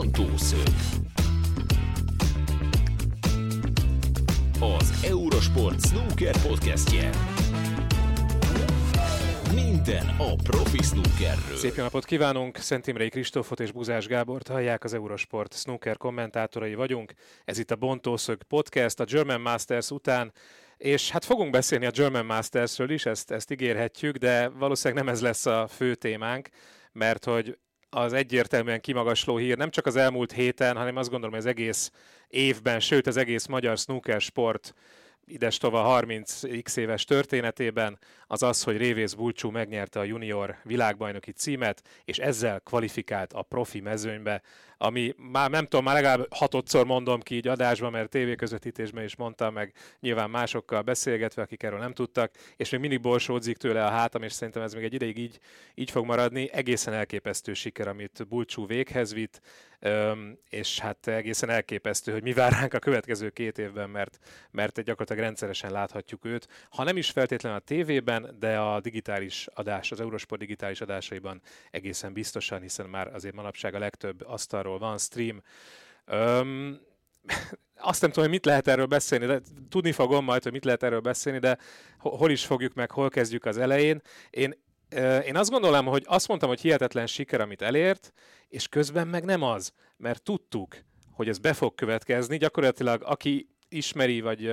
Bontószög. Az Eurosport Snooker podcastje. Minden a profi snookerről. Szép jó napot kívánunk! Szent Imrei Kristófot és Buzás Gábort hallják, az Eurosport snooker kommentátorai vagyunk. Ez itt a Bontószög podcast a German Masters után, és hát fogunk beszélni a German Mastersről is, ezt, ezt ígérhetjük, de valószínűleg nem ez lesz a fő témánk, mert hogy az egyértelműen kimagasló hír nem csak az elmúlt héten, hanem azt gondolom, hogy az egész évben, sőt az egész magyar snooker sport idestova 30x éves történetében, az az, hogy Révész Bulcsú megnyerte a junior világbajnoki címet, és ezzel kvalifikált a profi mezőnybe, ami már nem tudom, már legalább hatodszor mondom ki így adásban, mert tévéközvetítésben is mondtam, meg nyilván másokkal beszélgetve, akik erről nem tudtak, és még mindig borsódzik tőle a hátam, és szerintem ez még egy ideig így, így fog maradni. Egészen elképesztő siker, amit Bulcsú véghez vitt, és hát egészen elképesztő, hogy mi vár ránk a következő két évben, mert, mert gyakorlatilag rendszeresen láthatjuk őt. Ha nem is feltétlenül a tévében, de a digitális adás, az Eurosport digitális adásaiban egészen biztosan, hiszen már azért manapság a legtöbb asztalról van stream. Öm, azt nem tudom, hogy mit lehet erről beszélni, de tudni fogom majd, hogy mit lehet erről beszélni, de hol is fogjuk meg, hol kezdjük az elején. Én én azt gondolom, hogy azt mondtam, hogy hihetetlen siker, amit elért, és közben meg nem az, mert tudtuk, hogy ez be fog következni. Gyakorlatilag aki ismeri, vagy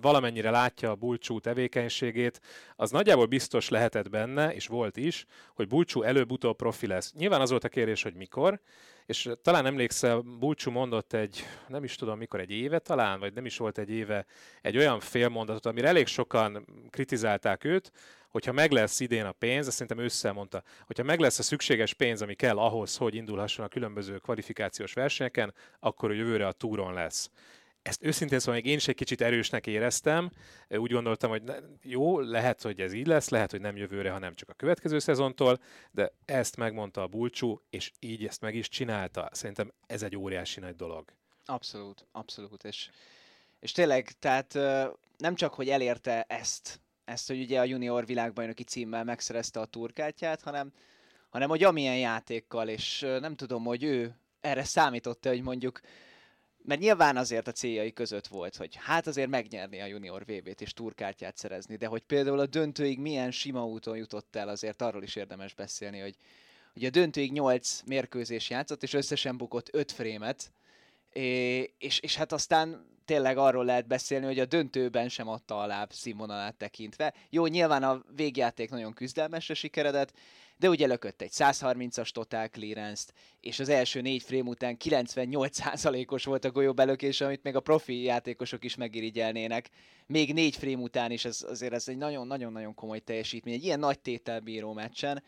valamennyire látja a Bulcsú tevékenységét, az nagyjából biztos lehetett benne, és volt is, hogy Bulcsú előbb-utóbb profi lesz. Nyilván az volt a kérdés, hogy mikor, és talán emlékszel, Bulcsú mondott egy, nem is tudom mikor, egy éve talán, vagy nem is volt egy éve, egy olyan félmondatot, amire elég sokan kritizálták őt, hogyha meg lesz idén a pénz, azt szerintem ősszel mondta, hogyha meg lesz a szükséges pénz, ami kell ahhoz, hogy indulhasson a különböző kvalifikációs versenyeken, akkor a jövőre a túron lesz. Ezt őszintén szóval még én is egy kicsit erősnek éreztem. Úgy gondoltam, hogy jó, lehet, hogy ez így lesz, lehet, hogy nem jövőre, hanem csak a következő szezontól, de ezt megmondta a Bulcsú, és így ezt meg is csinálta. Szerintem ez egy óriási nagy dolog. Abszolút, abszolút. És, és tényleg, tehát nem csak, hogy elérte ezt, ezt, hogy ugye a junior világbajnoki címmel megszerezte a turkátját, hanem, hanem hogy amilyen játékkal, és nem tudom, hogy ő erre számította, hogy mondjuk mert nyilván azért a céljai között volt, hogy hát azért megnyerni a junior VB-t és turkártyát szerezni, de hogy például a döntőig milyen sima úton jutott el, azért arról is érdemes beszélni, hogy, hogy a döntőig 8 mérkőzés játszott, és összesen bukott 5 frémet, és, és hát aztán tényleg arról lehet beszélni, hogy a döntőben sem adta a láb színvonalát tekintve. Jó, nyilván a végjáték nagyon küzdelmesre sikeredett, de ugye lökött egy 130-as total clearance-t, és az első négy frame után 98%-os volt a golyó belökés, amit még a profi játékosok is megirigyelnének. Még négy frame után is, ez, azért ez egy nagyon-nagyon-nagyon komoly teljesítmény, egy ilyen nagy tételbíró meccsen.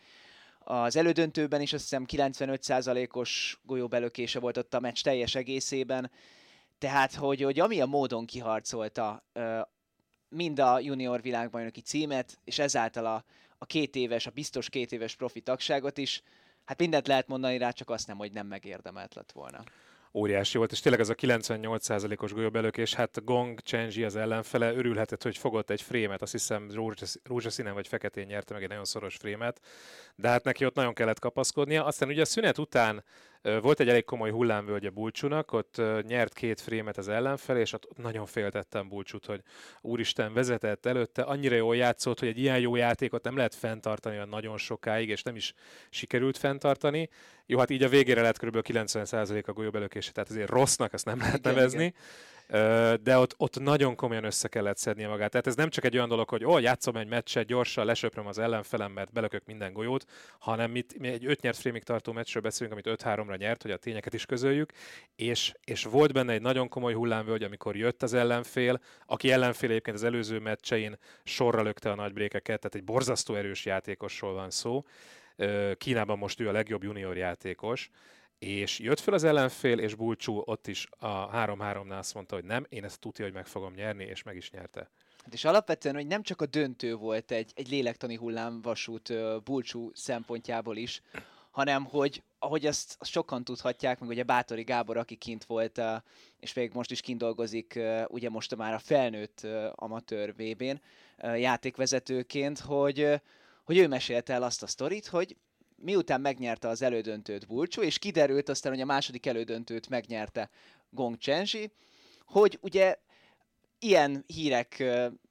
Az elődöntőben is azt hiszem 95%-os golyóbelökése volt ott a meccs teljes egészében, tehát hogy, hogy amilyen módon kiharcolta mind a junior világbajnoki címet, és ezáltal a, a két éves, a biztos két éves profi tagságot is, hát mindent lehet mondani rá, csak azt nem, hogy nem megérdemelt lett volna. Óriási volt, és tényleg ez a 98%-os golyóbelökés, hát Gong Chenji az ellenfele örülhetett, hogy fogott egy frémet, azt hiszem rózsaszínen vagy feketén nyerte meg egy nagyon szoros frémet, de hát neki ott nagyon kellett kapaszkodnia. Aztán ugye a szünet után volt egy elég komoly hullámvölgy a Bulcsúnak, ott nyert két frémet az ellenfel, és ott nagyon féltettem Bulcsút, hogy úristen vezetett előtte, annyira jól játszott, hogy egy ilyen jó játékot nem lehet fenntartani olyan nagyon sokáig, és nem is sikerült fenntartani. Jó, hát így a végére lett kb. 90% a golyóbelökése, tehát azért rossznak ezt nem lehet igen, nevezni. Igen de ott, ott nagyon komolyan össze kellett szednie magát. Tehát ez nem csak egy olyan dolog, hogy ó, játszom egy meccset, gyorsan lesöpröm az ellenfelem, mert belökök minden golyót, hanem mit, mi egy 5 nyert frémig tartó meccsről beszélünk, amit 5-3-ra nyert, hogy a tényeket is közöljük, és, és volt benne egy nagyon komoly hullámvölgy, amikor jött az ellenfél, aki ellenfél egyébként az előző meccsein sorra lökte a nagybrékeket, tehát egy borzasztó erős játékosról van szó. Kínában most ő a legjobb junior játékos, és jött fel az ellenfél, és Bulcsú ott is a 3-3-nál azt mondta, hogy nem, én ezt tudja, hogy meg fogom nyerni, és meg is nyerte. Hát és alapvetően, hogy nem csak a döntő volt egy, egy lélektani hullámvasút Bulcsú szempontjából is, hanem hogy ahogy azt sokan tudhatják, meg ugye Bátori Gábor, aki kint volt, és még most is kint dolgozik, ugye most már a felnőtt amatőr VB-n játékvezetőként, hogy, hogy ő mesélte el azt a sztorit, hogy miután megnyerte az elődöntőt Bulcsú, és kiderült aztán, hogy a második elődöntőt megnyerte Gong Chenji, hogy ugye ilyen hírek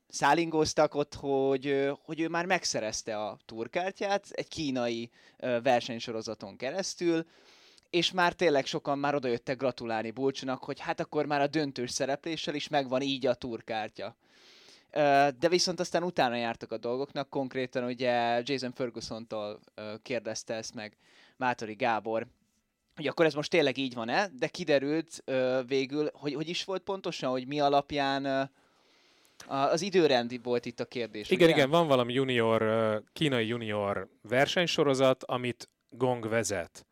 szállingoztak ott, hogy, hogy ő már megszerezte a turkártyát egy kínai versenysorozaton keresztül, és már tényleg sokan már odajöttek gratulálni Bulcsúnak, hogy hát akkor már a döntős szerepléssel is megvan így a turkártya. De viszont aztán utána jártak a dolgoknak, konkrétan ugye Jason Ferguson-tól kérdezte ezt meg Mátori Gábor, hogy akkor ez most tényleg így van-e, de kiderült végül, hogy hogy is volt pontosan, hogy mi alapján az időrendi volt itt a kérdés. Igen, ugye? igen, van valami junior, kínai junior versenysorozat, amit Gong vezet.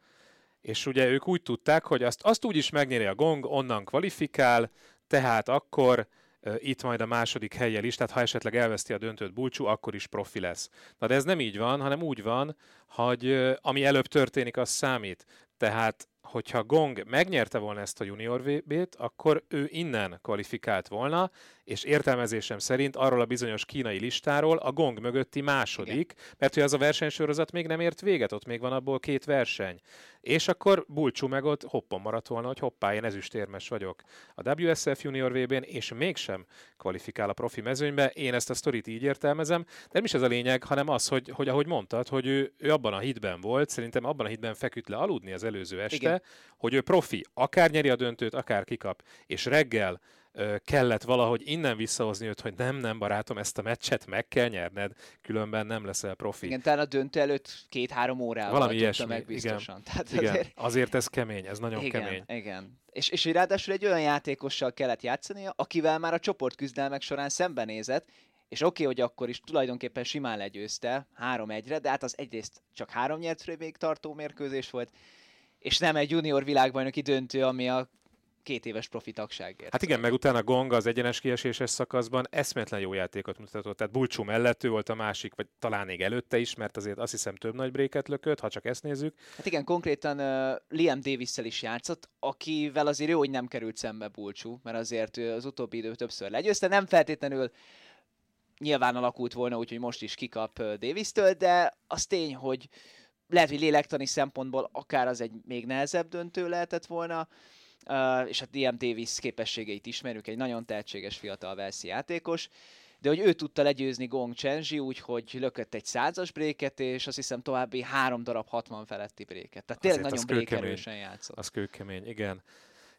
És ugye ők úgy tudták, hogy azt, azt úgy is megnyeri a Gong, onnan kvalifikál, tehát akkor itt majd a második helyen is, tehát ha esetleg elveszti a döntőt Bulcsú, akkor is profi lesz. Na de ez nem így van, hanem úgy van, hogy ami előbb történik, az számít. Tehát hogyha Gong megnyerte volna ezt a junior VB-t, akkor ő innen kvalifikált volna, és értelmezésem szerint arról a bizonyos kínai listáról a Gong mögötti második, Igen. mert hogy az a versenysorozat még nem ért véget, ott még van abból két verseny. És akkor Bulcsú meg ott hoppon maradt volna, hogy hoppá, én ezüstérmes vagyok a WSF Junior VB-n, és mégsem kvalifikál a profi mezőnybe. Én ezt a sztorit így értelmezem, de nem is ez a lényeg, hanem az, hogy, hogy ahogy mondtad, hogy ő, ő abban a hitben volt, szerintem abban a hitben feküdt le aludni az előző este, Igen. hogy ő profi, akár nyeri a döntőt, akár kikap, és reggel kellett valahogy innen visszahozni őt, hogy nem, nem barátom, ezt a meccset meg kell nyerned, különben nem leszel profi. Igen, talán a döntő előtt két-három órával Valami ilyesmi, meg biztosan. Igen. Tehát igen. Azért... azért ez kemény, ez nagyon igen, kemény. Igen, és, és ráadásul egy olyan játékossal kellett játszania, akivel már a csoportküzdelmek során szembenézett, és oké, okay, hogy akkor is tulajdonképpen simán legyőzte 3-1-re, de hát az egyrészt csak három nyert még tartó mérkőzés volt, és nem egy junior világbajnoki döntő, ami a két éves profi tagságért. Hát igen, meg utána Gong az egyenes kieséses szakaszban eszméletlen jó játékot mutatott. Tehát Bulcsú mellett ő volt a másik, vagy talán még előtte is, mert azért azt hiszem több nagy bréket lökött, ha csak ezt nézzük. Hát igen, konkrétan uh, Liam davis is játszott, akivel azért jó, hogy nem került szembe Bulcsú, mert azért az utóbbi idő többször legyőzte, nem feltétlenül nyilván alakult volna, úgyhogy most is kikap Davis-től, de az tény, hogy lehet, hogy lélektani szempontból akár az egy még nehezebb döntő lehetett volna, uh, és hát Liam Davis képességeit ismerjük, egy nagyon tehetséges fiatal Velszi játékos, de hogy ő tudta legyőzni Gong Chenji úgy, hogy lökött egy százas bréket, és azt hiszem további három darab 60 feletti bréket. Tehát tényleg Azért nagyon brékerősen játszott. Az kőkemény, igen.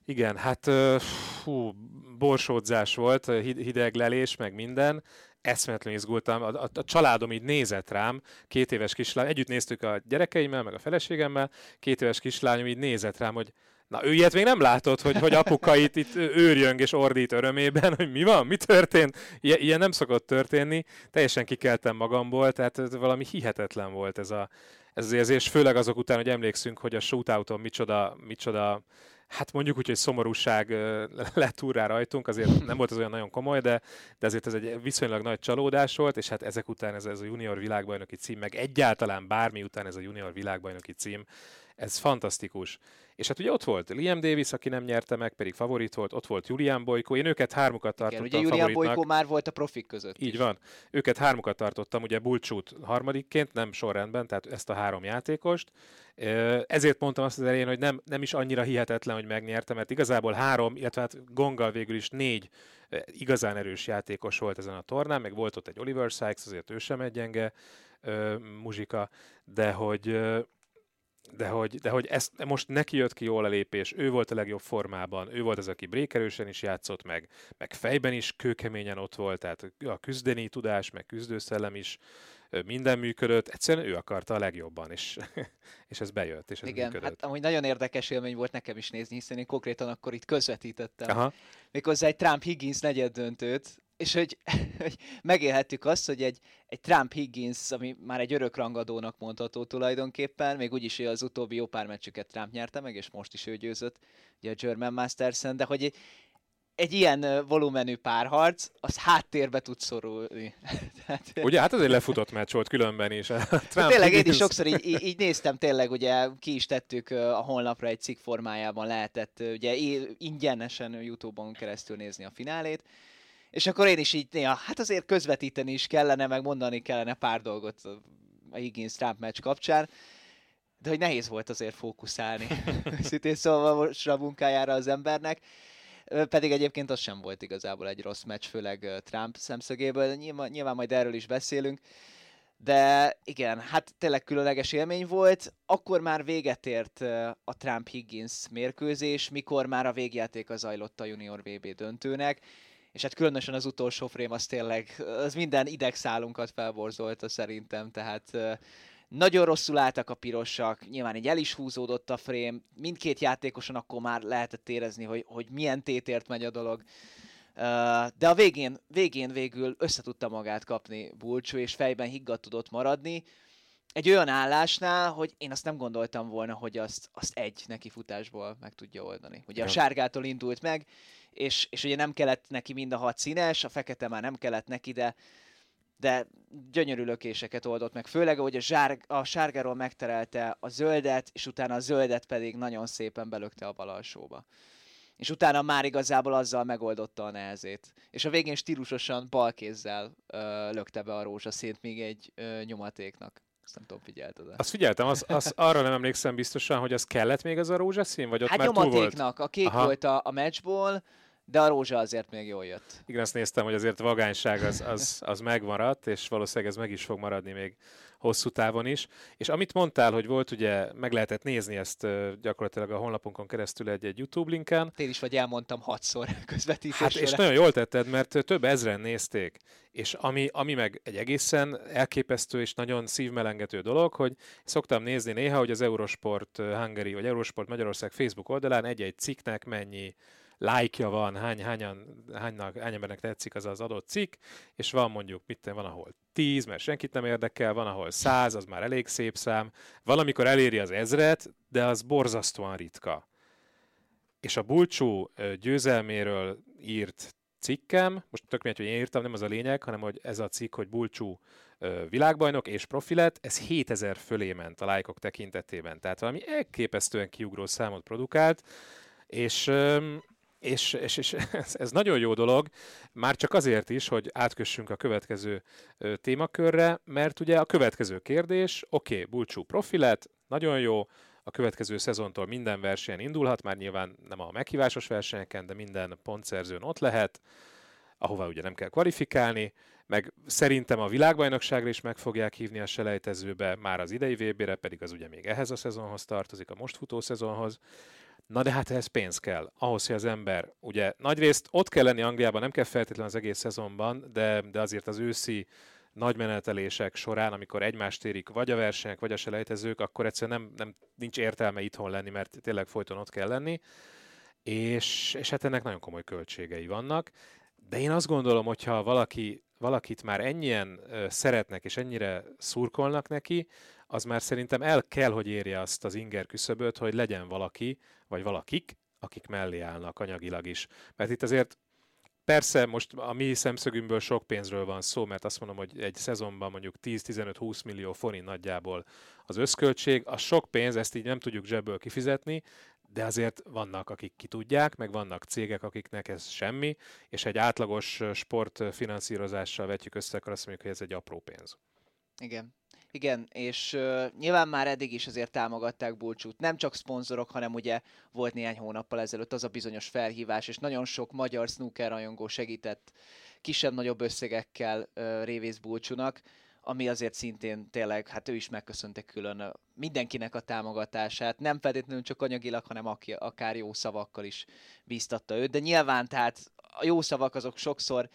Igen, hát fú, borsódzás volt, hideg lelés, meg minden. Eszméletlenül izgultam. A, a, a családom így nézett rám, két éves kislány, együtt néztük a gyerekeimmel, meg a feleségemmel, két éves kislányom így nézett rám, hogy Na, ő ilyet még nem látott, hogy, hogy apuka itt, itt őrjöng és ordít örömében, hogy mi van, mi történt. Ilyen, ilyen nem szokott történni. Teljesen kikeltem magamból, tehát valami hihetetlen volt ez, a, ez az érzés, főleg azok után, hogy emlékszünk, hogy a shootouton micsoda, micsoda hát mondjuk úgy, hogy szomorúság lett úrrá rajtunk, azért nem volt ez olyan nagyon komoly, de, de azért ez egy viszonylag nagy csalódás volt, és hát ezek után ez, ez a junior világbajnoki cím, meg egyáltalán bármi után ez a junior világbajnoki cím, ez fantasztikus. És hát ugye ott volt Liam Davis, aki nem nyerte meg, pedig favorit volt, ott volt Julian Boyko, én őket hármukat tartottam Igen, ugye Julian Boyko már volt a profik között Így is. van. Őket hármukat tartottam, ugye Bulcsút harmadikként, nem sorrendben, tehát ezt a három játékost. Ezért mondtam azt az elején, hogy nem, nem is annyira hihetetlen, hogy megnyerte, mert igazából három, illetve hát Gongal végül is négy igazán erős játékos volt ezen a tornán, meg volt ott egy Oliver Sykes, azért ő sem egy gyenge muzsika, de hogy de hogy, de hogy ezt, most neki jött ki jól a lépés, ő volt a legjobb formában, ő volt az, aki brékerősen is játszott meg, meg fejben is kőkeményen ott volt, tehát a küzdeni tudás, meg küzdőszellem is minden működött, egyszerűen ő akarta a legjobban, és, és ez bejött, és ez Igen, működött. hát amúgy nagyon érdekes élmény volt nekem is nézni, hiszen én konkrétan akkor itt közvetítettem. Aha. Méghozzá egy Trump-Higgins negyed döntőt, és hogy, hogy megélhettük azt, hogy egy, egy Trump Higgins, ami már egy örök rangadónak mondható tulajdonképpen, még úgyis, hogy az utóbbi jó pár meccsüket Trump nyerte meg, és most is ő győzött ugye a German Masters-en, de hogy egy, egy ilyen volumenű párharc, az háttérbe tud szorulni. Tehát, ugye, hát ez egy lefutott meccs volt különben is. Trump tényleg én is sokszor így, így, így, néztem, tényleg ugye ki is tettük a honlapra egy cikk formájában lehetett ugye ingyenesen Youtube-on keresztül nézni a finálét, és akkor én is így néha, hát azért közvetíteni is kellene, meg mondani kellene pár dolgot a Higgins Trump meccs kapcsán. de hogy nehéz volt azért fókuszálni. Szintén szóval most a munkájára az embernek. Pedig egyébként az sem volt igazából egy rossz meccs, főleg Trump szemszögéből, nyilván, nyilván majd erről is beszélünk. De igen, hát tényleg különleges élmény volt. Akkor már véget ért a Trump-Higgins mérkőzés, mikor már a végjáték az zajlott a Junior VB döntőnek, és hát különösen az utolsó frame az tényleg, az minden idegszálunkat felborzolta szerintem, tehát nagyon rosszul álltak a pirosak, nyilván így el is húzódott a frame, mindkét játékoson akkor már lehetett érezni, hogy, hogy milyen tétért megy a dolog. De a végén, végén végül összetudta magát kapni Bulcsú, és fejben higgadt tudott maradni. Egy olyan állásnál, hogy én azt nem gondoltam volna, hogy azt, azt egy nekifutásból meg tudja oldani. Ugye a sárgától indult meg, és, és ugye nem kellett neki mind a hat színes, a fekete már nem kellett neki, de, de gyönyörű lökéseket oldott meg. Főleg, hogy a, zsár, a sárgáról megterelte a zöldet, és utána a zöldet pedig nagyon szépen belökte a bal alsóba és utána már igazából azzal megoldotta a nehezét. És a végén stílusosan balkézzel ö, lökte be a rózsaszint még egy ö, nyomatéknak. Azt nem tudom, figyelted -e. Azt figyeltem, az, az, arra nem emlékszem biztosan, hogy az kellett még az a rózsaszín, vagy ott hát már túl volt? a kék Aha. volt a, a matchból, de a rózsa azért még jól jött. Igen, azt néztem, hogy azért vagányság az, az, az megmaradt, és valószínűleg ez meg is fog maradni még hosszú távon is. És amit mondtál, hogy volt ugye, meg lehetett nézni ezt gyakorlatilag a honlapunkon keresztül egy, egy YouTube linken. Én is vagy elmondtam hatszor közvetítésre. Hát és nagyon jól tetted, mert több ezren nézték. És ami, ami meg egy egészen elképesztő és nagyon szívmelengető dolog, hogy szoktam nézni néha, hogy az Eurosport Hungary vagy Eurosport Magyarország Facebook oldalán egy-egy cikknek mennyi lájkja van, hány, hányan, hánynak, hány embernek tetszik az az adott cikk, és van mondjuk, mit van, ahol 10, mert senkit nem érdekel, van, ahol 100, az már elég szép szám, valamikor eléri az ezret, de az borzasztóan ritka. És a Bulcsú győzelméről írt cikkem, most tök mindegy, hogy én írtam, nem az a lényeg, hanem hogy ez a cikk, hogy Bulcsú világbajnok és profilet, ez 7000 fölé ment a lájkok tekintetében. Tehát valami elképesztően kiugró számot produkált, és és, és, és ez, ez nagyon jó dolog, már csak azért is, hogy átkössünk a következő témakörre, mert ugye a következő kérdés, oké, okay, Bulcsú profilet, nagyon jó, a következő szezontól minden versenyen indulhat, már nyilván nem a meghívásos versenyeken, de minden pontszerzőn ott lehet, ahová ugye nem kell kvalifikálni, meg szerintem a világbajnokságra is meg fogják hívni a selejtezőbe, már az idei VB-re, pedig az ugye még ehhez a szezonhoz tartozik, a most futó szezonhoz. Na de hát ehhez pénz kell. Ahhoz, hogy az ember, ugye nagyrészt ott kell lenni Angliában, nem kell feltétlenül az egész szezonban, de, de azért az őszi nagy menetelések során, amikor egymást érik vagy a versenyek, vagy a selejtezők, akkor egyszerűen nem, nem, nincs értelme itthon lenni, mert tényleg folyton ott kell lenni. És, és hát ennek nagyon komoly költségei vannak. De én azt gondolom, hogyha valaki, valakit már ennyien szeretnek, és ennyire szurkolnak neki, az már szerintem el kell, hogy érje azt az inger küszöböt, hogy legyen valaki, vagy valakik, akik mellé állnak anyagilag is. Mert itt azért Persze most a mi szemszögünkből sok pénzről van szó, mert azt mondom, hogy egy szezonban mondjuk 10-15-20 millió forint nagyjából az összköltség, az sok pénz, ezt így nem tudjuk zsebből kifizetni, de azért vannak, akik ki tudják, meg vannak cégek, akiknek ez semmi, és egy átlagos sportfinanszírozással vetjük össze, akkor azt mondjuk, hogy ez egy apró pénz. Igen. Igen, és uh, nyilván már eddig is azért támogatták Bulcsút. Nem csak szponzorok, hanem ugye volt néhány hónappal ezelőtt az a bizonyos felhívás, és nagyon sok magyar snooker rajongó segített kisebb-nagyobb összegekkel uh, Révész Bulcsúnak, ami azért szintén tényleg, hát ő is megköszönte külön mindenkinek a támogatását, nem feltétlenül csak anyagilag, hanem aki, akár jó szavakkal is bíztatta őt, de nyilván tehát a jó szavak azok sokszor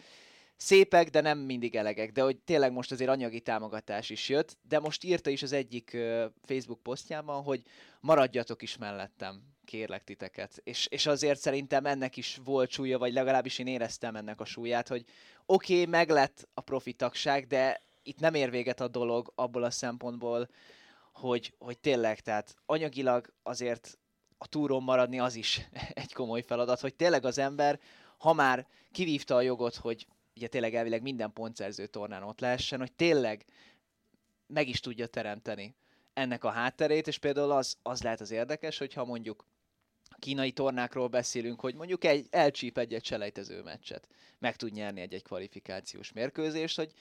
szépek, de nem mindig elegek, de hogy tényleg most azért anyagi támogatás is jött, de most írta is az egyik Facebook posztjában, hogy maradjatok is mellettem, kérlek titeket. És, és azért szerintem ennek is volt súlya, vagy legalábbis én éreztem ennek a súlyát, hogy oké, okay, meg lett a profitagság, de itt nem ér véget a dolog abból a szempontból, hogy, hogy tényleg, tehát anyagilag azért a túron maradni az is egy komoly feladat, hogy tényleg az ember, ha már kivívta a jogot, hogy ugye tényleg elvileg minden pontszerző tornán ott lehessen, hogy tényleg meg is tudja teremteni ennek a hátterét, és például az, az lehet az érdekes, hogyha mondjuk kínai tornákról beszélünk, hogy mondjuk egy, elcsíp egy-egy selejtező meccset, meg tud nyerni egy-egy kvalifikációs mérkőzést, hogy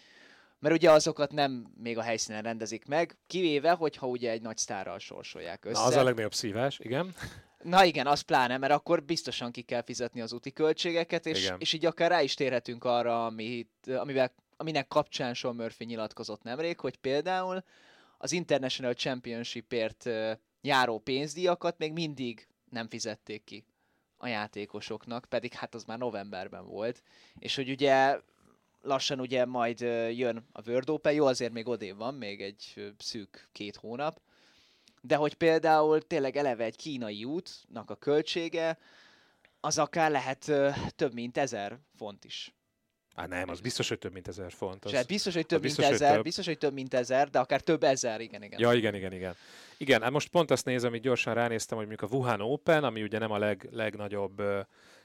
mert ugye azokat nem még a helyszínen rendezik meg, kivéve, hogyha ugye egy nagy sztárral sorsolják össze. Na, az a legnagyobb szívás, igen. Na igen, az pláne, mert akkor biztosan ki kell fizetni az úti költségeket, és, Igen. és így akár rá is térhetünk arra, amit, amivel, aminek kapcsán Sean Murphy nyilatkozott nemrég, hogy például az International Championshipért járó pénzdíjakat még mindig nem fizették ki a játékosoknak, pedig hát az már novemberben volt, és hogy ugye lassan ugye majd jön a World Open, jó, azért még odév van, még egy szűk két hónap, de hogy például tényleg eleve egy kínai útnak a költsége, az akár lehet ö, több mint ezer font is. Á, nem, az biztos, hogy több mint ezer font. Az... Hát biztos, hogy több biztos, mint hogy ezer, több. biztos, hogy több mint ezer, de akár több ezer, igen, igen. Ja, igen, igen, igen. Igen, hát most pont azt nézem, hogy gyorsan ránéztem, hogy mondjuk a Wuhan Open, ami ugye nem a leg, legnagyobb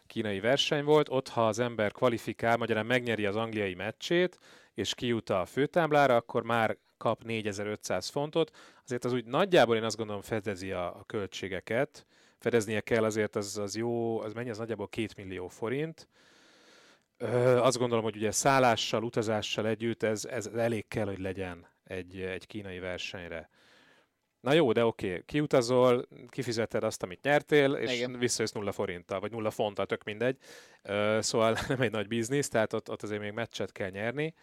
kínai verseny volt, ott ha az ember kvalifikál, magyarán megnyeri az angliai meccsét, és kijut a főtáblára, akkor már kap 4500 fontot. Azért az úgy nagyjából én azt gondolom fedezi a, a költségeket. Fedeznie kell azért, az, az jó, az mennyi, az nagyjából 2 millió forint. Ö, azt gondolom, hogy ugye szállással, utazással együtt ez, ez elég kell, hogy legyen egy, egy kínai versenyre. Na jó, de oké, okay. kiutazol, kifizeted azt, amit nyertél, és Igen. visszajössz nulla forinttal, vagy nulla fonttal, tök mindegy. Ö, szóval nem egy nagy biznisz, tehát ott, ott azért még meccset kell nyerni.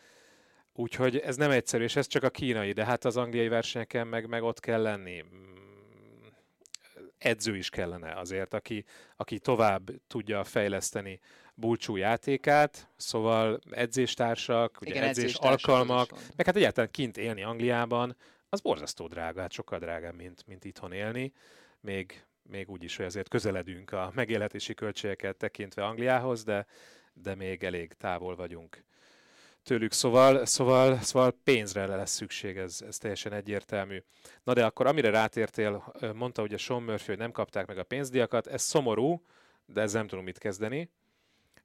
Úgyhogy ez nem egyszerű, és ez csak a kínai, de hát az angliai versenyeken meg, meg ott kell lenni. Mm, Edző is kellene azért, aki, aki tovább tudja fejleszteni Bulcsú játékát, szóval edzéstársak, ugye Igen, edzés alkalmak, meg hát egyáltalán kint élni Angliában, az borzasztó drága, hát sokkal drágább, mint, mint itthon élni. Még, még úgy is, hogy azért közeledünk a megélhetési költségeket tekintve Angliához, de, de még elég távol vagyunk tőlük, szóval, szóval, szóval pénzre lesz szükség, ez, ez teljesen egyértelmű. Na de akkor amire rátértél, mondta ugye Sean Murphy, hogy nem kapták meg a pénzdiakat, ez szomorú, de ezzel nem tudunk mit kezdeni.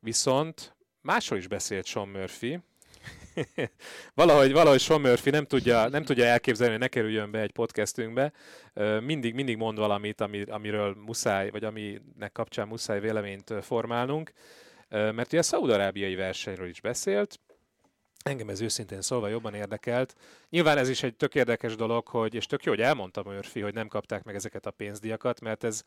Viszont másról is beszélt Sean Murphy, valahogy, valahogy Sean Murphy nem tudja, nem tudja elképzelni, hogy ne kerüljön be egy podcastünkbe. Mindig, mindig mond valamit, ami, amiről muszáj, vagy aminek kapcsán muszáj véleményt formálnunk. Mert ugye a szaudarábiai versenyről is beszélt, Engem ez őszintén szólva jobban érdekelt. Nyilván ez is egy tök érdekes dolog, hogy, és tök jó, hogy elmondta Murphy, hogy nem kapták meg ezeket a pénzdiakat, mert ez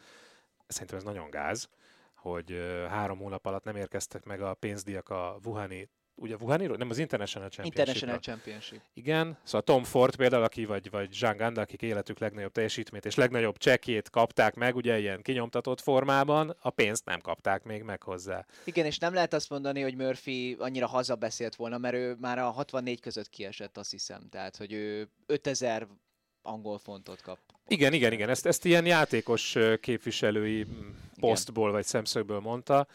szerintem ez nagyon gáz, hogy három hónap alatt nem érkeztek meg a pénzdiak a Wuhani, ugye Wuhaniról? Nem, az International Championship. International Championship. Igen, szóval Tom Ford például, aki vagy, vagy Jean Ganda, akik életük legnagyobb teljesítményt és legnagyobb csekét kapták meg, ugye ilyen kinyomtatott formában, a pénzt nem kapták még meg hozzá. Igen, és nem lehet azt mondani, hogy Murphy annyira hazabeszélt volna, mert ő már a 64 között kiesett, azt hiszem. Tehát, hogy ő 5000 angol fontot kap. Igen, igen, igen. Ezt, ezt ilyen játékos képviselői mm, posztból vagy szemszögből mondta,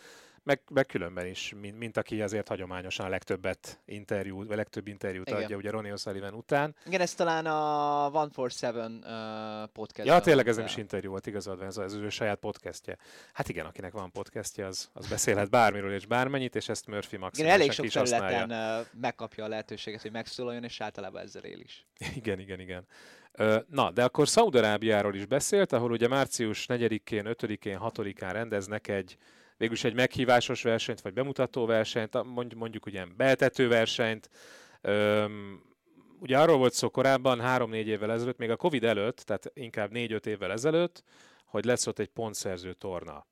meg, meg különben is, mint, mint aki azért hagyományosan a legtöbbet interjút, vagy legtöbb interjút Igen. adja ugye Ronnie O'Sullivan után. Igen, ez talán a 147 uh, podcast. Ja, tényleg ez nem is interjú volt, igazad van, ez, az ő saját podcastje. Hát igen, akinek van podcastje, az, az beszélhet bármiről és bármennyit, és ezt Murphy Igen, maximálisan elég ki sok is területen megkapja a lehetőséget, hogy megszólaljon, és általában ezzel él is. Igen, igen, igen. Na, de akkor Szaudarábiáról is beszélt, ahol ugye március 4-én, 5-én, 6-án rendeznek egy végülis egy meghívásos versenyt, vagy bemutató versenyt, mondjuk ugye betető versenyt. Öm, ugye arról volt szó korábban, 3-4 évvel ezelőtt, még a Covid előtt, tehát inkább 4-5 évvel ezelőtt, hogy lesz ott egy pontszerző torna.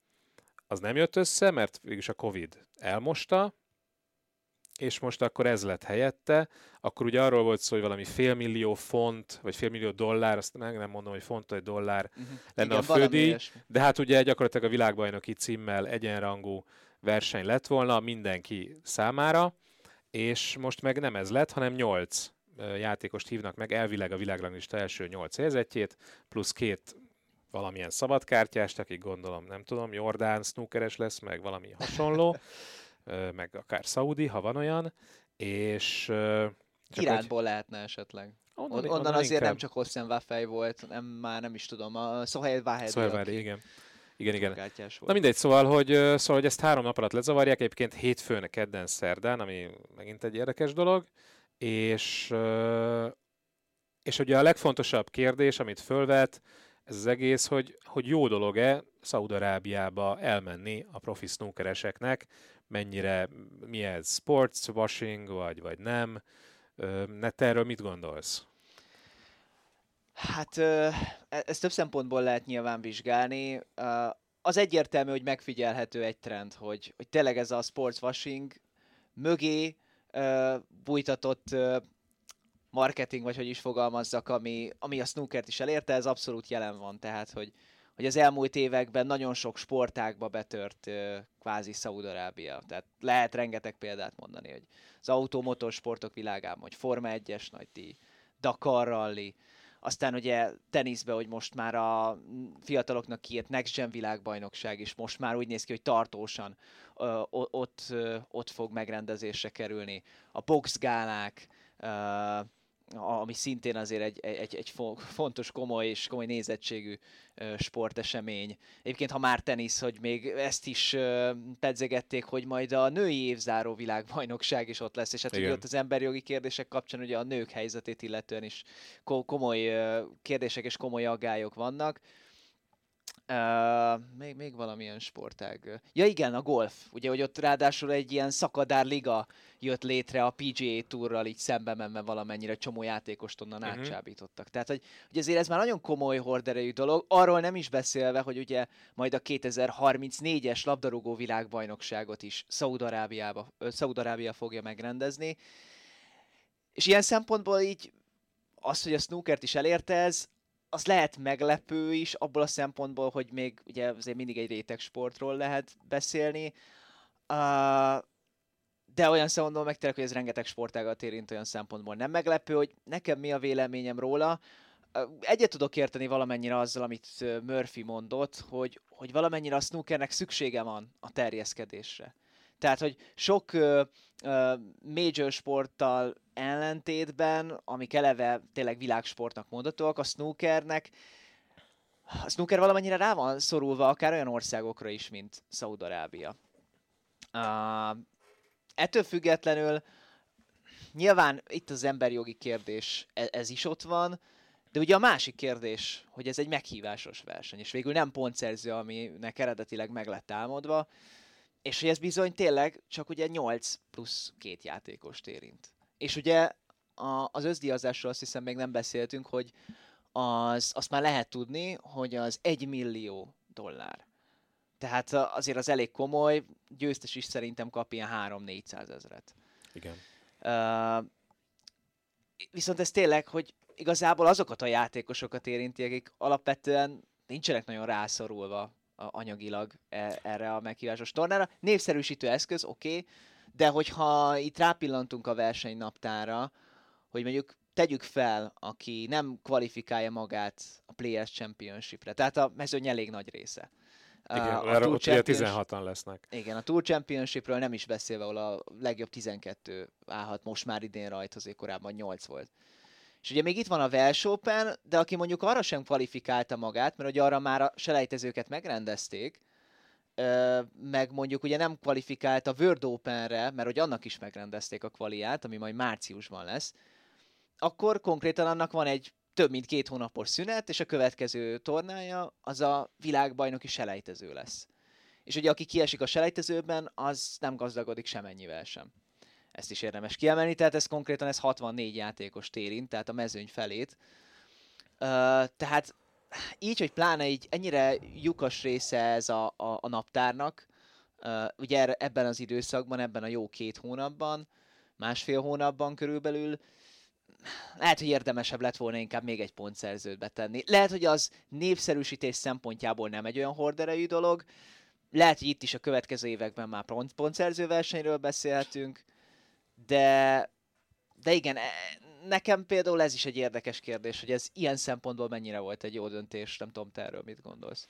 Az nem jött össze, mert végülis a Covid elmosta, és most akkor ez lett helyette, akkor ugye arról volt szó, hogy valami félmillió font, vagy félmillió dollár, azt meg nem mondom, hogy font vagy dollár Uh-huh. lenne a fődíj, de hát ugye gyakorlatilag a világbajnoki címmel egyenrangú verseny lett volna mindenki számára, és most meg nem ez lett, hanem 8 játékost hívnak meg, elvileg a világranglista első 8 helyzetjét, plusz két valamilyen szabadkártyást, akik gondolom, nem tudom, Jordán, snookeres lesz, meg valami hasonló, meg akár Saudi, ha van olyan, és Iránból lehetne esetleg. hogy On, onnan, azért nem csak Hosszán Waffei volt, nem, már nem is tudom, a Sohail Wahed Szóval, igen. Igen, igen. kártyás Na mindegy, szóval hogy, szóval, hogy ezt három nap alatt lezavarják, egyébként hétfőn, kedden, szerdán, ami megint egy érdekes dolog, és, és ugye a legfontosabb kérdés, amit fölvet, ez az egész, hogy, hogy jó dolog-e Szaudarábiába elmenni a profi snookereseknek, mennyire, mi ez, sports washing, vagy, vagy nem, Ne, te erről mit gondolsz? Hát e, ezt több szempontból lehet nyilván vizsgálni. Az egyértelmű, hogy megfigyelhető egy trend, hogy, hogy tényleg ez a sportswashing mögé bújtatott marketing, vagy hogy is fogalmazzak, ami, ami a snookert is elérte, ez abszolút jelen van. Tehát, hogy, hogy az elmúlt években nagyon sok sportákba betört kvázi Szaudarábia. Tehát lehet rengeteg példát mondani, hogy az automotorsportok világában, hogy Forma 1-es nagy díj, Dakar Rally, aztán ugye teniszbe, hogy most már a fiataloknak kiért Next Gen világbajnokság is most már úgy néz ki, hogy tartósan ö, ott, ö, ott fog megrendezésre kerülni. A boxgálák, ami szintén azért egy, egy, egy fontos, komoly és komoly nézettségű sportesemény. Egyébként, ha már tenisz, hogy még ezt is pedzegették, hogy majd a női évzáró világbajnokság is ott lesz, és hát ugye ott az emberjogi kérdések kapcsán ugye a nők helyzetét illetően is komoly kérdések és komoly aggályok vannak. Uh, még, még valamilyen sportág. Ja igen, a golf. Ugye, hogy ott ráadásul egy ilyen szakadár liga jött létre a PGA Tourral így szembe menve valamennyire csomó játékost onnan uh-huh. átcsábítottak. Tehát, hogy, hogy ezért ez már nagyon komoly horderejű dolog, arról nem is beszélve, hogy ugye majd a 2034-es labdarúgó világbajnokságot is Szaudarábiába, Szaudarábia fogja megrendezni. És ilyen szempontból így az, hogy a snookert is elérte ez, az lehet meglepő is, abból a szempontból, hogy még ugye azért mindig egy réteg sportról lehet beszélni, uh, de olyan szempontból meg tényleg, hogy ez rengeteg sportágat érint olyan szempontból nem meglepő, hogy nekem mi a véleményem róla. Egyet tudok érteni valamennyire azzal, amit Murphy mondott, hogy, hogy valamennyire a snookernek szüksége van a terjeszkedésre. Tehát, hogy sok uh, uh, major sporttal ellentétben, amik eleve tényleg világsportnak mondhatóak, a snookernek a snooker valamennyire rá van szorulva akár olyan országokra is, mint Szaudarábia. Uh, ettől függetlenül nyilván itt az emberjogi kérdés, ez, ez is ott van, de ugye a másik kérdés, hogy ez egy meghívásos verseny, és végül nem pontszerző, aminek eredetileg meg lett álmodva, és hogy ez bizony tényleg csak ugye 8 plusz két játékost érint. És ugye a, az összdíjazásról azt hiszem még nem beszéltünk, hogy az, azt már lehet tudni, hogy az 1 millió dollár. Tehát azért az elég komoly, győztes is szerintem kap ilyen 3-400 ezeret. Igen. Uh, viszont ez tényleg, hogy igazából azokat a játékosokat érinti, akik alapvetően nincsenek nagyon rászorulva anyagilag e, erre a meghívásos tornára. Népszerűsítő eszköz, oké, okay, de hogyha itt rápillantunk a versenynaptára, hogy mondjuk tegyük fel, aki nem kvalifikálja magát a Players Championship-re, tehát a mezőny elég nagy része. Igen, a, a Tour Champions... 16-an lesznek. Igen, a Tour Championshipről nem is beszélve, ahol a legjobb 12 állhat most már idén rajta, azért korábban 8 volt. És ugye még itt van a Welsh Open, de aki mondjuk arra sem kvalifikálta magát, mert ugye arra már a selejtezőket megrendezték, meg mondjuk ugye nem kvalifikált a World Openre, mert hogy annak is megrendezték a kvaliát, ami majd márciusban lesz, akkor konkrétan annak van egy több mint két hónapos szünet, és a következő tornája az a világbajnoki selejtező lesz. És ugye aki kiesik a selejtezőben, az nem gazdagodik semennyivel sem. Ezt is érdemes kiemelni, tehát ez konkrétan ez 64 játékos érint, tehát a mezőny felét. Uh, tehát így, hogy pláne így ennyire lyukas része ez a, a, a naptárnak, uh, ugye ebben az időszakban, ebben a jó két hónapban, másfél hónapban körülbelül, lehet, hogy érdemesebb lett volna inkább még egy pontszerzőt betenni. Lehet, hogy az népszerűsítés szempontjából nem egy olyan horderejű dolog, lehet, hogy itt is a következő években már pont, pontszerző versenyről beszélhetünk, de, de igen, e, nekem például ez is egy érdekes kérdés, hogy ez ilyen szempontból mennyire volt egy jó döntés, nem tudom, te erről mit gondolsz.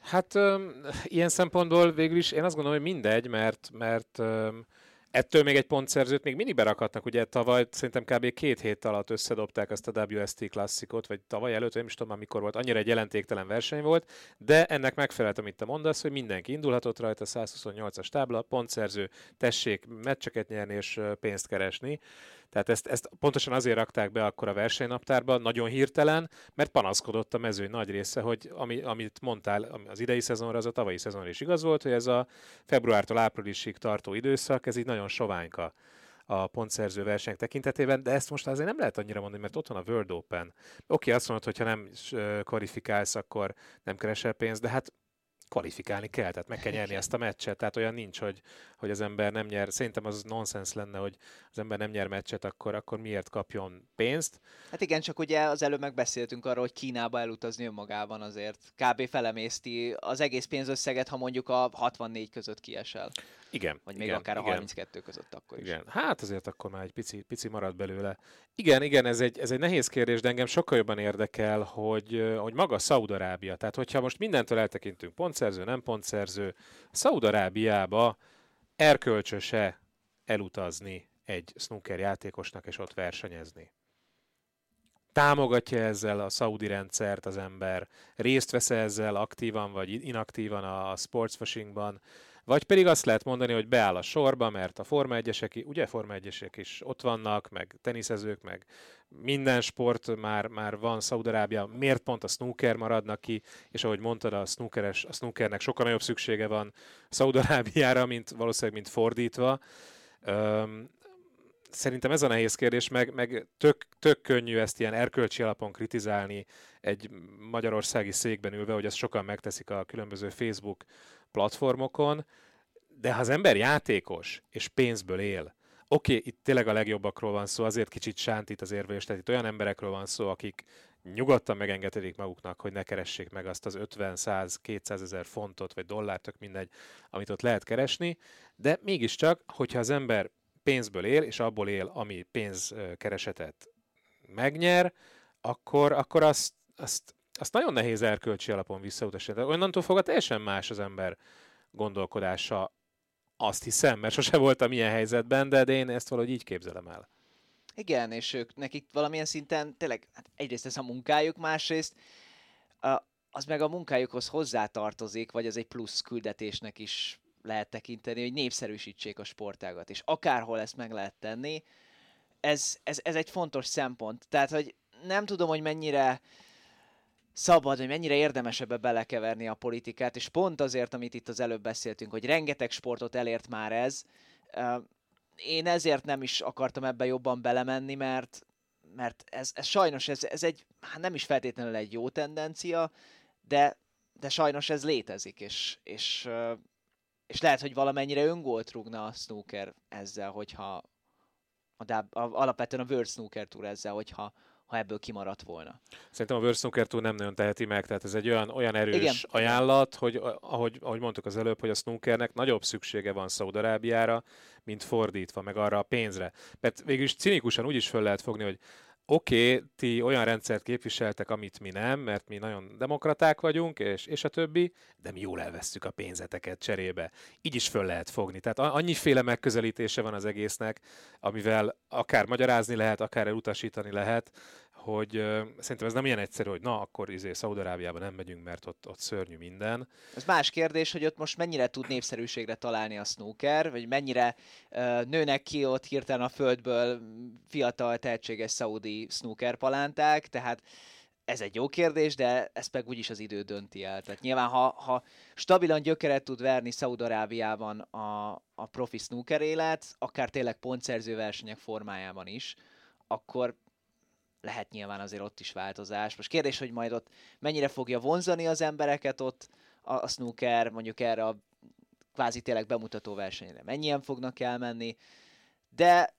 Hát um, ilyen szempontból végül is én azt gondolom, hogy mindegy, mert, mert um, ettől még egy pontszerzőt még mindig berakadnak, ugye tavaly szerintem kb. két hét alatt összedobták azt a WST klasszikot, vagy tavaly előtt, nem is tudom már mikor volt, annyira egy jelentéktelen verseny volt, de ennek megfelelt, amit te mondasz, hogy mindenki indulhatott rajta, 128-as tábla, pontszerző, tessék meccseket nyerni és pénzt keresni. Tehát ezt, ezt pontosan azért rakták be akkor a versenynaptárba, nagyon hirtelen, mert panaszkodott a mezőny nagy része, hogy ami, amit mondtál az idei szezonra, az a tavalyi szezonra is igaz volt, hogy ez a februártól áprilisig tartó időszak, ez így nagyon soványka. a pontszerző versenyek tekintetében, de ezt most azért nem lehet annyira mondani, mert ott van a World Open. Oké, okay, azt mondod, hogy ha nem kvalifikálsz, akkor nem keresel pénzt, de hát kvalifikálni kell, tehát meg kell nyerni ezt a meccset, tehát olyan nincs, hogy, hogy az ember nem nyer. Szerintem az nonsens lenne, hogy az ember nem nyer meccset, akkor, akkor miért kapjon pénzt. Hát igen, csak ugye az előbb megbeszéltünk arról, hogy Kínába elutazni önmagában azért kb. felemészti az egész pénzösszeget, ha mondjuk a 64 között kiesel. Igen. Vagy még igen, akár a igen. 32 között akkor is. Igen, hát azért akkor már egy pici, pici marad belőle. Igen, igen, ez egy, ez egy nehéz kérdés, de engem sokkal jobban érdekel, hogy, hogy maga Szaudarábia. Tehát, hogyha most mindentől eltekintünk, pontszerző, nem pontszerző, Szaudarábiába erkölcsöse elutazni egy snooker játékosnak és ott versenyezni. Támogatja ezzel a szaudi rendszert az ember, részt vesz ezzel aktívan vagy inaktívan a sportsfashingban, vagy pedig azt lehet mondani, hogy beáll a sorba, mert a Forma 1 ugye Forma 1 is ott vannak, meg teniszezők, meg minden sport már, már van Szaudarábia, miért pont a snooker maradnak ki, és ahogy mondtad, a, snookeres, a snookernek sokkal nagyobb szüksége van Szaudarábiára, mint valószínűleg, mint fordítva. Üm, szerintem ez a nehéz kérdés, meg, meg tök, tök könnyű ezt ilyen erkölcsi alapon kritizálni egy magyarországi székben ülve, hogy ezt sokan megteszik a különböző Facebook platformokon, de ha az ember játékos és pénzből él, oké, okay, itt tényleg a legjobbakról van szó, azért kicsit sántít az érvelés, tehát itt olyan emberekről van szó, akik nyugodtan megengedhetik maguknak, hogy ne keressék meg azt az 50, 100, 200 ezer fontot, vagy dollárt, tök mindegy, amit ott lehet keresni, de mégiscsak, hogyha az ember pénzből él, és abból él, ami pénzkeresetet megnyer, akkor, akkor azt, azt azt nagyon nehéz erkölcsi alapon visszautasítani. Onnantól fogva teljesen más az ember gondolkodása, azt hiszem, mert sose voltam ilyen helyzetben, de, de én ezt valahogy így képzelem el. Igen, és ők nekik valamilyen szinten tényleg hát egyrészt ez a munkájuk, másrészt az meg a munkájukhoz hozzátartozik, vagy az egy plusz küldetésnek is lehet tekinteni, hogy népszerűsítsék a sportágat, és akárhol ezt meg lehet tenni, ez, ez, ez egy fontos szempont. Tehát, hogy nem tudom, hogy mennyire szabad, hogy mennyire érdemes ebbe belekeverni a politikát, és pont azért, amit itt az előbb beszéltünk, hogy rengeteg sportot elért már ez, én ezért nem is akartam ebbe jobban belemenni, mert, mert ez, ez sajnos ez, ez egy, hát nem is feltétlenül egy jó tendencia, de, de sajnos ez létezik, és, és, és lehet, hogy valamennyire öngolt rúgna a snooker ezzel, hogyha a, a, alapvetően a World Snooker Tour ezzel, hogyha ha ebből kimaradt volna. Szerintem a Tour nem nagyon teheti meg, tehát ez egy olyan, olyan erős Igen. ajánlat, hogy ahogy, ahogy mondtuk az előbb, hogy a snookernek nagyobb szüksége van Szaudarábiára, mint fordítva, meg arra a pénzre. Mert végülis cinikusan úgy is föl lehet fogni, hogy oké, okay, ti olyan rendszert képviseltek, amit mi nem, mert mi nagyon demokraták vagyunk, és, és a többi, de mi jól elvesztük a pénzeteket cserébe. Így is föl lehet fogni. Tehát annyiféle megközelítése van az egésznek, amivel akár magyarázni lehet, akár elutasítani lehet, hogy uh, szerintem ez nem ilyen egyszerű, hogy na, akkor izé Szaudarábiában nem megyünk, mert ott, ott szörnyű minden. Ez más kérdés, hogy ott most mennyire tud népszerűségre találni a snooker, vagy mennyire uh, nőnek ki ott hirtelen a földből fiatal, tehetséges szaudi snooker palánták, tehát ez egy jó kérdés, de ezt meg úgyis az idő dönti el. Tehát nyilván, ha, ha stabilan gyökeret tud verni Szaudarábiában a, a profi snooker élet, akár tényleg pontszerző versenyek formájában is, akkor lehet nyilván azért ott is változás. Most kérdés, hogy majd ott mennyire fogja vonzani az embereket ott a, a snooker, mondjuk erre a kvázi tényleg bemutató versenyre mennyien fognak elmenni, de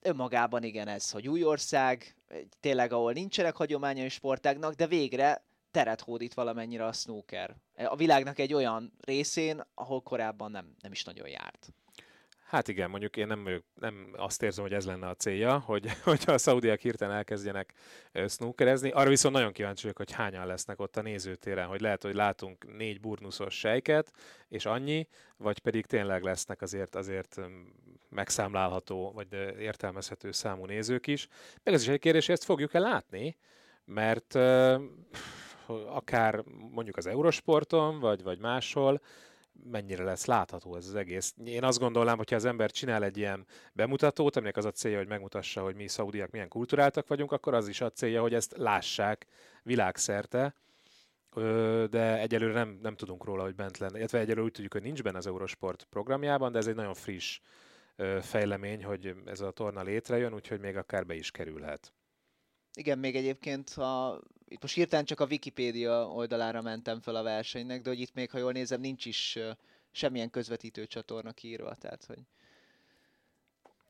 önmagában igen ez, hogy új ország, tényleg ahol nincsenek hagyományai sportágnak, de végre teret hódít valamennyire a snooker. A világnak egy olyan részén, ahol korábban nem, nem is nagyon járt. Hát igen, mondjuk én nem, nem azt érzem, hogy ez lenne a célja, hogy, hogy a szaudiak hirtelen elkezdjenek snookerezni. Arra viszont nagyon kíváncsi vagyok, hogy hányan lesznek ott a nézőtéren, hogy lehet, hogy látunk négy burnuszos sejket, és annyi, vagy pedig tényleg lesznek azért, azért megszámlálható, vagy értelmezhető számú nézők is. Meg ez is egy kérdés, hogy ezt fogjuk-e látni, mert akár mondjuk az Eurosporton, vagy, vagy máshol, mennyire lesz látható ez az egész. Én azt gondolnám, hogyha az ember csinál egy ilyen bemutatót, aminek az a célja, hogy megmutassa, hogy mi szaudiak milyen kulturáltak vagyunk, akkor az is a célja, hogy ezt lássák világszerte, de egyelőre nem, nem tudunk róla, hogy bent lenne. Illetve egyelőre úgy tudjuk, hogy nincs benne az Eurosport programjában, de ez egy nagyon friss fejlemény, hogy ez a torna létrejön, úgyhogy még akár be is kerülhet. Igen, még egyébként, ha itt most hirtelen csak a Wikipédia oldalára mentem fel a versenynek, de hogy itt még, ha jól nézem, nincs is semmilyen közvetítő csatorna kiírva, tehát hogy...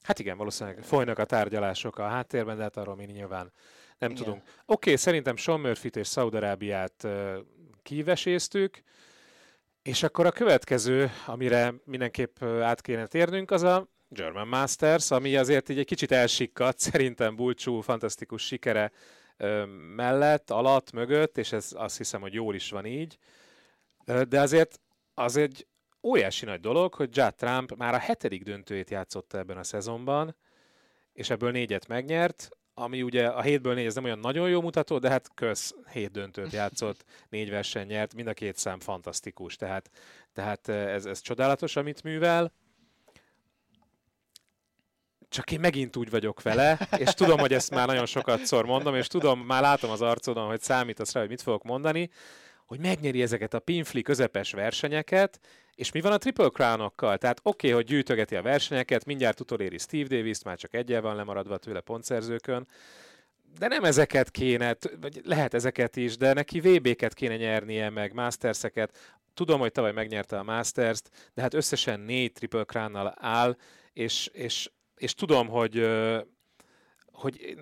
Hát igen, valószínűleg folynak a tárgyalások a háttérben, de hát arról mi nyilván nem igen. tudunk. Oké, okay, szerintem Sean Murphy-t és Szaudarábiát kiveséztük, és akkor a következő, amire mindenképp át kéne térnünk, az a German Masters, ami azért így egy kicsit elsikkadt, szerintem Bulcsú fantasztikus sikere mellett, alatt, mögött, és ez azt hiszem, hogy jól is van így. De azért az egy óriási nagy dolog, hogy Judd Trump már a hetedik döntőjét játszotta ebben a szezonban, és ebből négyet megnyert, ami ugye a hétből négy, ez nem olyan nagyon jó mutató, de hát köz hét döntőt játszott, négy verseny nyert, mind a két szám fantasztikus, tehát, tehát ez, ez csodálatos, amit művel csak én megint úgy vagyok vele, és tudom, hogy ezt már nagyon sokat szor mondom, és tudom, már látom az arcodon, hogy számítasz rá, hogy mit fogok mondani, hogy megnyeri ezeket a pinfli közepes versenyeket, és mi van a Triple Crown-okkal? Tehát oké, okay, hogy gyűjtögeti a versenyeket, mindjárt utoléri Steve Davis-t, már csak egyel van lemaradva tőle pontszerzőkön, de nem ezeket kéne, vagy lehet ezeket is, de neki VB-ket kéne nyernie, meg Masters-eket. Tudom, hogy tavaly megnyerte a Masters-t, de hát összesen négy Triple Crown-nal áll, és, és és tudom, hogy, hogy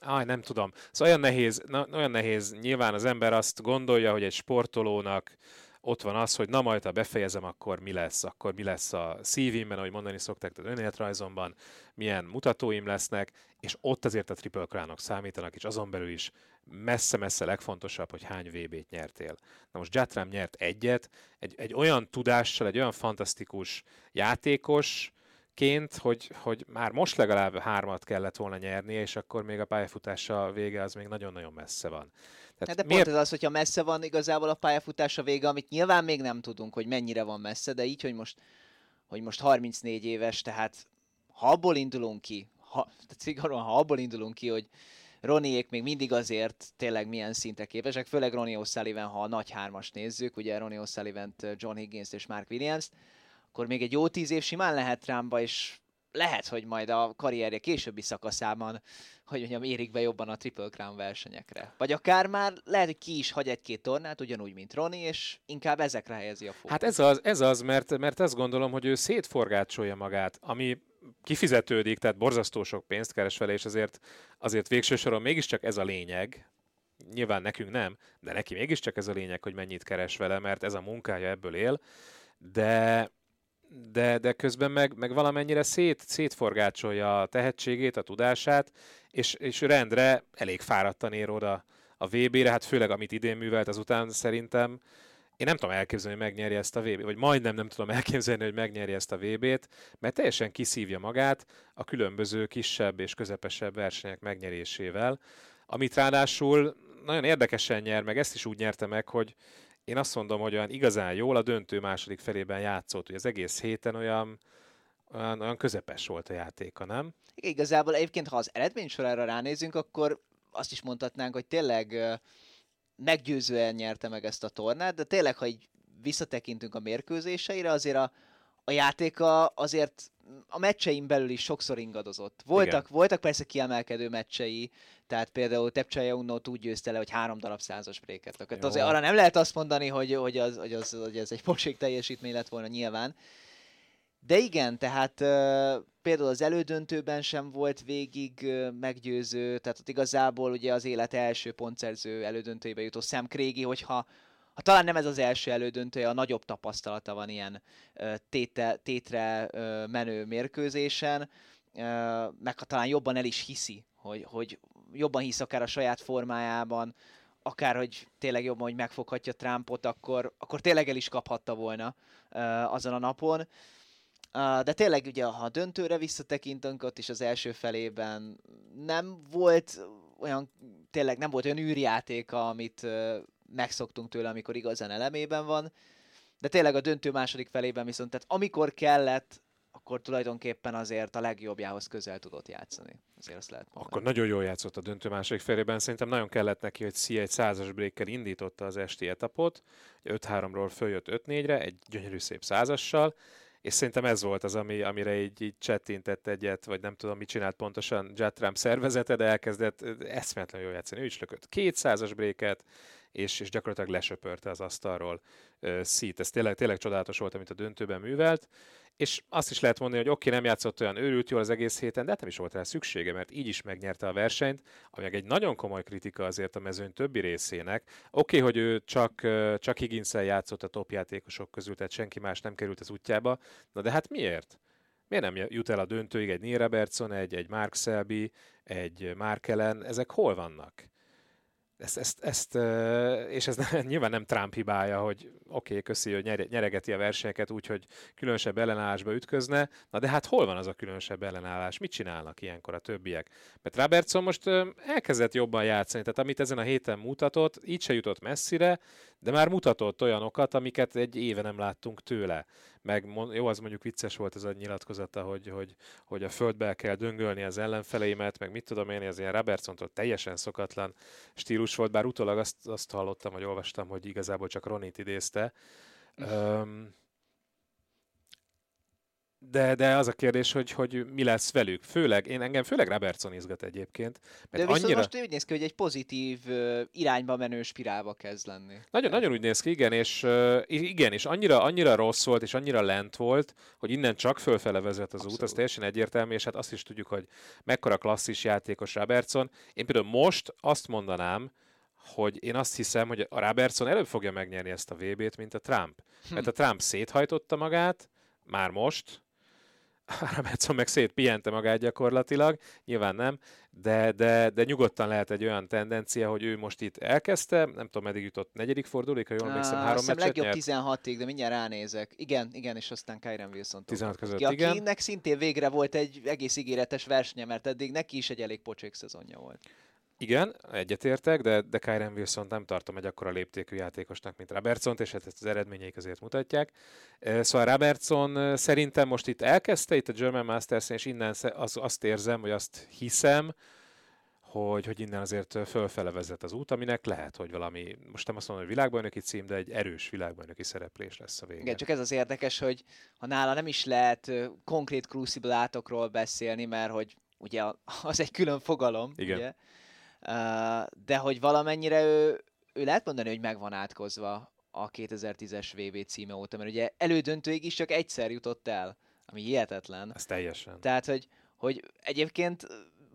Aj, nem tudom. Szóval olyan nehéz, olyan nehéz. Nyilván az ember azt gondolja, hogy egy sportolónak ott van az, hogy na majd, ha befejezem, akkor mi lesz, akkor mi lesz a szívimben, ahogy mondani szokták, tehát önéletrajzomban, milyen mutatóim lesznek, és ott azért a Triple crown számítanak, és azon belül is messze-messze legfontosabb, hogy hány VB-t nyertél. Na most Jatram nyert egyet, egy, egy olyan tudással, egy olyan fantasztikus játékos, ként, hogy, hogy már most legalább hármat kellett volna nyerni, és akkor még a pályafutása vége az még nagyon-nagyon messze van. Tehát hát de miért... pont ez az, hogyha messze van igazából a pályafutása vége, amit nyilván még nem tudunk, hogy mennyire van messze, de így, hogy most, hogy most 34 éves, tehát ha abból indulunk ki, ha, tehát szigorúan, ha abból indulunk ki, hogy Roniék még mindig azért tényleg milyen szintek képesek, főleg Ronnie O'Sullivan, ha a nagy hármas nézzük, ugye Ronnie O'Sullivan, John Higgins és Mark Williams-t, akkor még egy jó tíz év simán lehet rámba, és lehet, hogy majd a karrierje későbbi szakaszában, hogy mondjam, érik be jobban a Triple Crown versenyekre. Vagy akár már lehet, hogy ki is hagy egy-két tornát, ugyanúgy, mint Roni, és inkább ezekre helyezi a fókuszt. Hát ez az, ez az mert, mert azt gondolom, hogy ő szétforgácsolja magát, ami kifizetődik, tehát borzasztó sok pénzt keres vele, és azért, azért végső soron mégiscsak ez a lényeg, nyilván nekünk nem, de neki mégiscsak ez a lényeg, hogy mennyit keres vele, mert ez a munkája ebből él, de de, de közben meg, meg valamennyire szét, szétforgácsolja a tehetségét, a tudását, és, és rendre elég fáradtan ér oda a VB-re, hát főleg amit idén művelt azután szerintem, én nem tudom elképzelni, hogy megnyeri ezt a VB-t, vagy majdnem nem tudom elképzelni, hogy megnyeri ezt a VB-t, mert teljesen kiszívja magát a különböző kisebb és közepesebb versenyek megnyerésével, amit ráadásul nagyon érdekesen nyer, meg ezt is úgy nyerte meg, hogy én azt mondom, hogy olyan igazán jól a döntő második felében játszott, hogy az egész héten olyan, olyan, olyan közepes volt a játéka, nem? Igen, igazából egyébként, ha az eredmény sorára ránézünk, akkor azt is mondhatnánk, hogy tényleg meggyőzően nyerte meg ezt a tornát, de tényleg, ha így visszatekintünk a mérkőzéseire, azért a, a játéka azért a meccseim belül is sokszor ingadozott. Voltak, voltak persze kiemelkedő meccsei, tehát például Tepcsaja Unnót úgy győzte le, hogy három darab százas bréket lökött. Azért arra nem lehet azt mondani, hogy, hogy, az, hogy, az, hogy ez egy porség teljesítmény lett volna nyilván. De igen, tehát uh, például az elődöntőben sem volt végig uh, meggyőző, tehát ott igazából ugye az élet első pontszerző elődöntőjébe jutó Sam Craigie, hogyha ha talán nem ez az első elődöntője, a nagyobb tapasztalata van ilyen téte, tétre menő mérkőzésen, meg ha talán jobban el is hiszi, hogy, hogy jobban hisz akár a saját formájában, akár hogy tényleg jobban, hogy megfoghatja Trumpot, akkor, akkor tényleg el is kaphatta volna azon a napon. De tényleg ugye, ha a döntőre visszatekintünk, ott is az első felében nem volt olyan, tényleg nem volt olyan űrjátéka, amit megszoktunk tőle, amikor igazán elemében van, de tényleg a döntő második felében viszont, tehát amikor kellett, akkor tulajdonképpen azért a legjobbjához közel tudott játszani. Azért azt lehet mondani. Akkor nagyon jól játszott a döntő második felében. Szerintem nagyon kellett neki, hogy Szia egy százas brékkel indította az esti etapot. 5-3-ról följött 5-4-re, egy gyönyörű szép százassal, és szerintem ez volt az, ami, amire így, így csettintett egyet, vagy nem tudom, mit csinált pontosan Trump szervezete, de elkezdett eszméletlenül jól játszani. Ő is lökött 200-as bréket, és, és gyakorlatilag lesöpörte az asztalról uh, szít. Ez tényleg, tényleg csodálatos volt, amit a döntőben művelt, és azt is lehet mondani, hogy oké, okay, nem játszott olyan őrült jól az egész héten, de hát nem is volt rá szüksége, mert így is megnyerte a versenyt, ami egy nagyon komoly kritika azért a mezőny többi részének. Oké, okay, hogy ő csak, csak higgins játszott a top játékosok közül, tehát senki más nem került az útjába, na de hát miért? Miért nem jut el a döntőig egy Neil Robertson, egy, egy Mark Selby, egy Mark Ellen, ezek hol vannak? Ezt, ezt, ezt, és ez nyilván nem Trump hibája, hogy oké, okay, köszi, hogy nyeregeti a versenyeket úgy, hogy különösebb ellenállásba ütközne, na de hát hol van az a különösebb ellenállás? Mit csinálnak ilyenkor a többiek? Mert Robertson most elkezdett jobban játszani, tehát amit ezen a héten mutatott, így se jutott messzire, de már mutatott olyanokat, amiket egy éve nem láttunk tőle meg jó, az mondjuk vicces volt ez a nyilatkozata, hogy, hogy, hogy a földbe kell döngölni az ellenfeleimet, meg mit tudom én, ez ilyen Robertsontól teljesen szokatlan stílus volt, bár utólag azt, azt hallottam, hogy olvastam, hogy igazából csak Ronit idézte. Um, de, de az a kérdés, hogy, hogy mi lesz velük. Főleg, én engem főleg Robertson izgat egyébként. Mert de viszont annyira... most úgy néz ki, hogy egy pozitív uh, irányba menő spirálba kezd lenni. Nagyon, nagyon úgy néz ki, igen, és uh, igen, és annyira, annyira rossz volt, és annyira lent volt, hogy innen csak fölfele vezet az Abszolút. út, az teljesen egyértelmű, és hát azt is tudjuk, hogy mekkora klasszis játékos Robertson. Én például most azt mondanám, hogy én azt hiszem, hogy a Robertson előbb fogja megnyerni ezt a VB-t, mint a Trump. Hm. Mert a Trump széthajtotta magát, már most, Robertson meg szétpihente magát gyakorlatilag, nyilván nem, de, de, de nyugodtan lehet egy olyan tendencia, hogy ő most itt elkezdte, nem tudom, meddig jutott, negyedik fordulóig, ha jól emlékszem, három meccset legjobb 16-ig, de mindjárt ránézek. Igen, igen, és aztán Kyren Wilson 16 között, ki, igen. Akinek szintén végre volt egy egész ígéretes versenye, mert eddig neki is egy elég pocsék szezonja volt. Igen, egyetértek, de, de Kyren wilson nem tartom egy akkora léptékű játékosnak, mint robertson és hát ezt az eredményeik azért mutatják. Szóval Robertson szerintem most itt elkezdte itt a German masters és innen az, azt érzem, vagy azt hiszem, hogy, hogy innen azért fölfele vezet az út, aminek lehet, hogy valami, most nem azt mondom, hogy világbajnoki cím, de egy erős világbajnoki szereplés lesz a végén. Igen, csak ez az érdekes, hogy ha nála nem is lehet konkrét crucible átokról beszélni, mert hogy ugye az egy külön fogalom, Igen. ugye? De hogy valamennyire ő, ő lehet mondani, hogy meg van átkozva a 2010-es VB címe óta, mert ugye elődöntőig is csak egyszer jutott el, ami hihetetlen. Ez teljesen. Tehát, hogy, hogy egyébként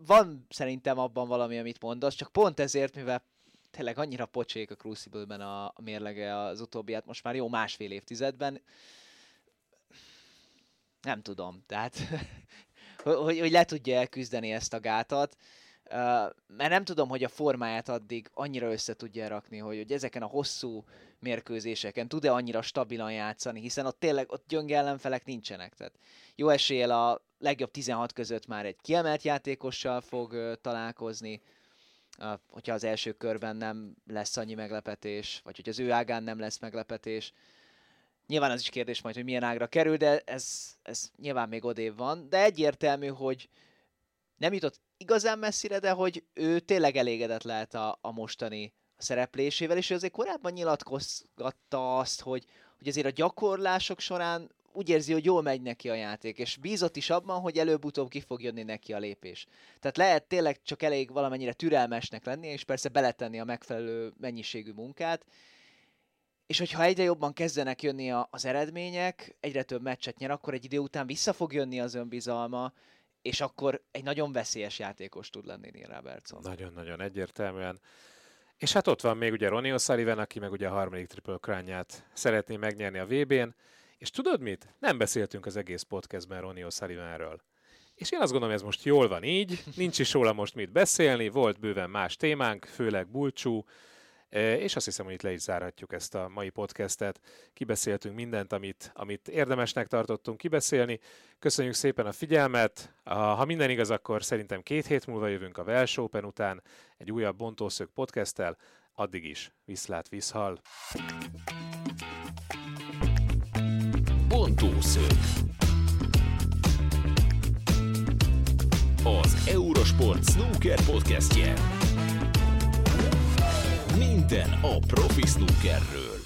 van szerintem abban valami, amit mondasz, csak pont ezért, mivel tényleg annyira pocsék a Crucible-ben a, a mérlege az utóbbi, hát most már jó másfél évtizedben, nem tudom, tehát hogy, hogy le tudja elküzdeni ezt a gátat, mert nem tudom, hogy a formáját addig annyira össze tudja rakni, hogy, hogy ezeken a hosszú mérkőzéseken tud-e annyira stabilan játszani, hiszen ott tényleg ott gyönge ellenfelek nincsenek. Tehát jó eséllyel a legjobb 16 között már egy kiemelt játékossal fog találkozni, uh, hogyha az első körben nem lesz annyi meglepetés, vagy hogy az ő ágán nem lesz meglepetés. Nyilván az is kérdés majd, hogy milyen ágra kerül, de ez, ez nyilván még odév van, de egyértelmű, hogy nem jutott igazán messzire, de hogy ő tényleg elégedett lehet a, a mostani szereplésével, és ő azért korábban nyilatkozgatta azt, hogy, hogy azért a gyakorlások során úgy érzi, hogy jól megy neki a játék, és bízott is abban, hogy előbb-utóbb ki fog jönni neki a lépés. Tehát lehet tényleg csak elég valamennyire türelmesnek lenni, és persze beletenni a megfelelő mennyiségű munkát, és hogyha egyre jobban kezdenek jönni az eredmények, egyre több meccset nyer, akkor egy idő után vissza fog jönni az önbizalma, és akkor egy nagyon veszélyes játékos tud lenni Neil Robertson. Nagyon-nagyon egyértelműen. És hát ott van még ugye Ronnie O'Sullivan, aki meg ugye a harmadik Triple crown szeretné megnyerni a VB-n, és tudod mit? Nem beszéltünk az egész podcastben Ronnie O'Sullivanről. És én azt gondolom, ez most jól van így, nincs is róla most mit beszélni, volt bőven más témánk, főleg Bulcsú, és azt hiszem, hogy itt le is zárhatjuk ezt a mai podcastet. Kibeszéltünk mindent, amit, amit érdemesnek tartottunk kibeszélni. Köszönjük szépen a figyelmet. Ha minden igaz, akkor szerintem két hét múlva jövünk a Welsh Open után egy újabb Bontószög podcasttel. Addig is viszlát, viszhal. Bontószög. Az Eurosport Snooker podcastje. Minden a profi snookerről.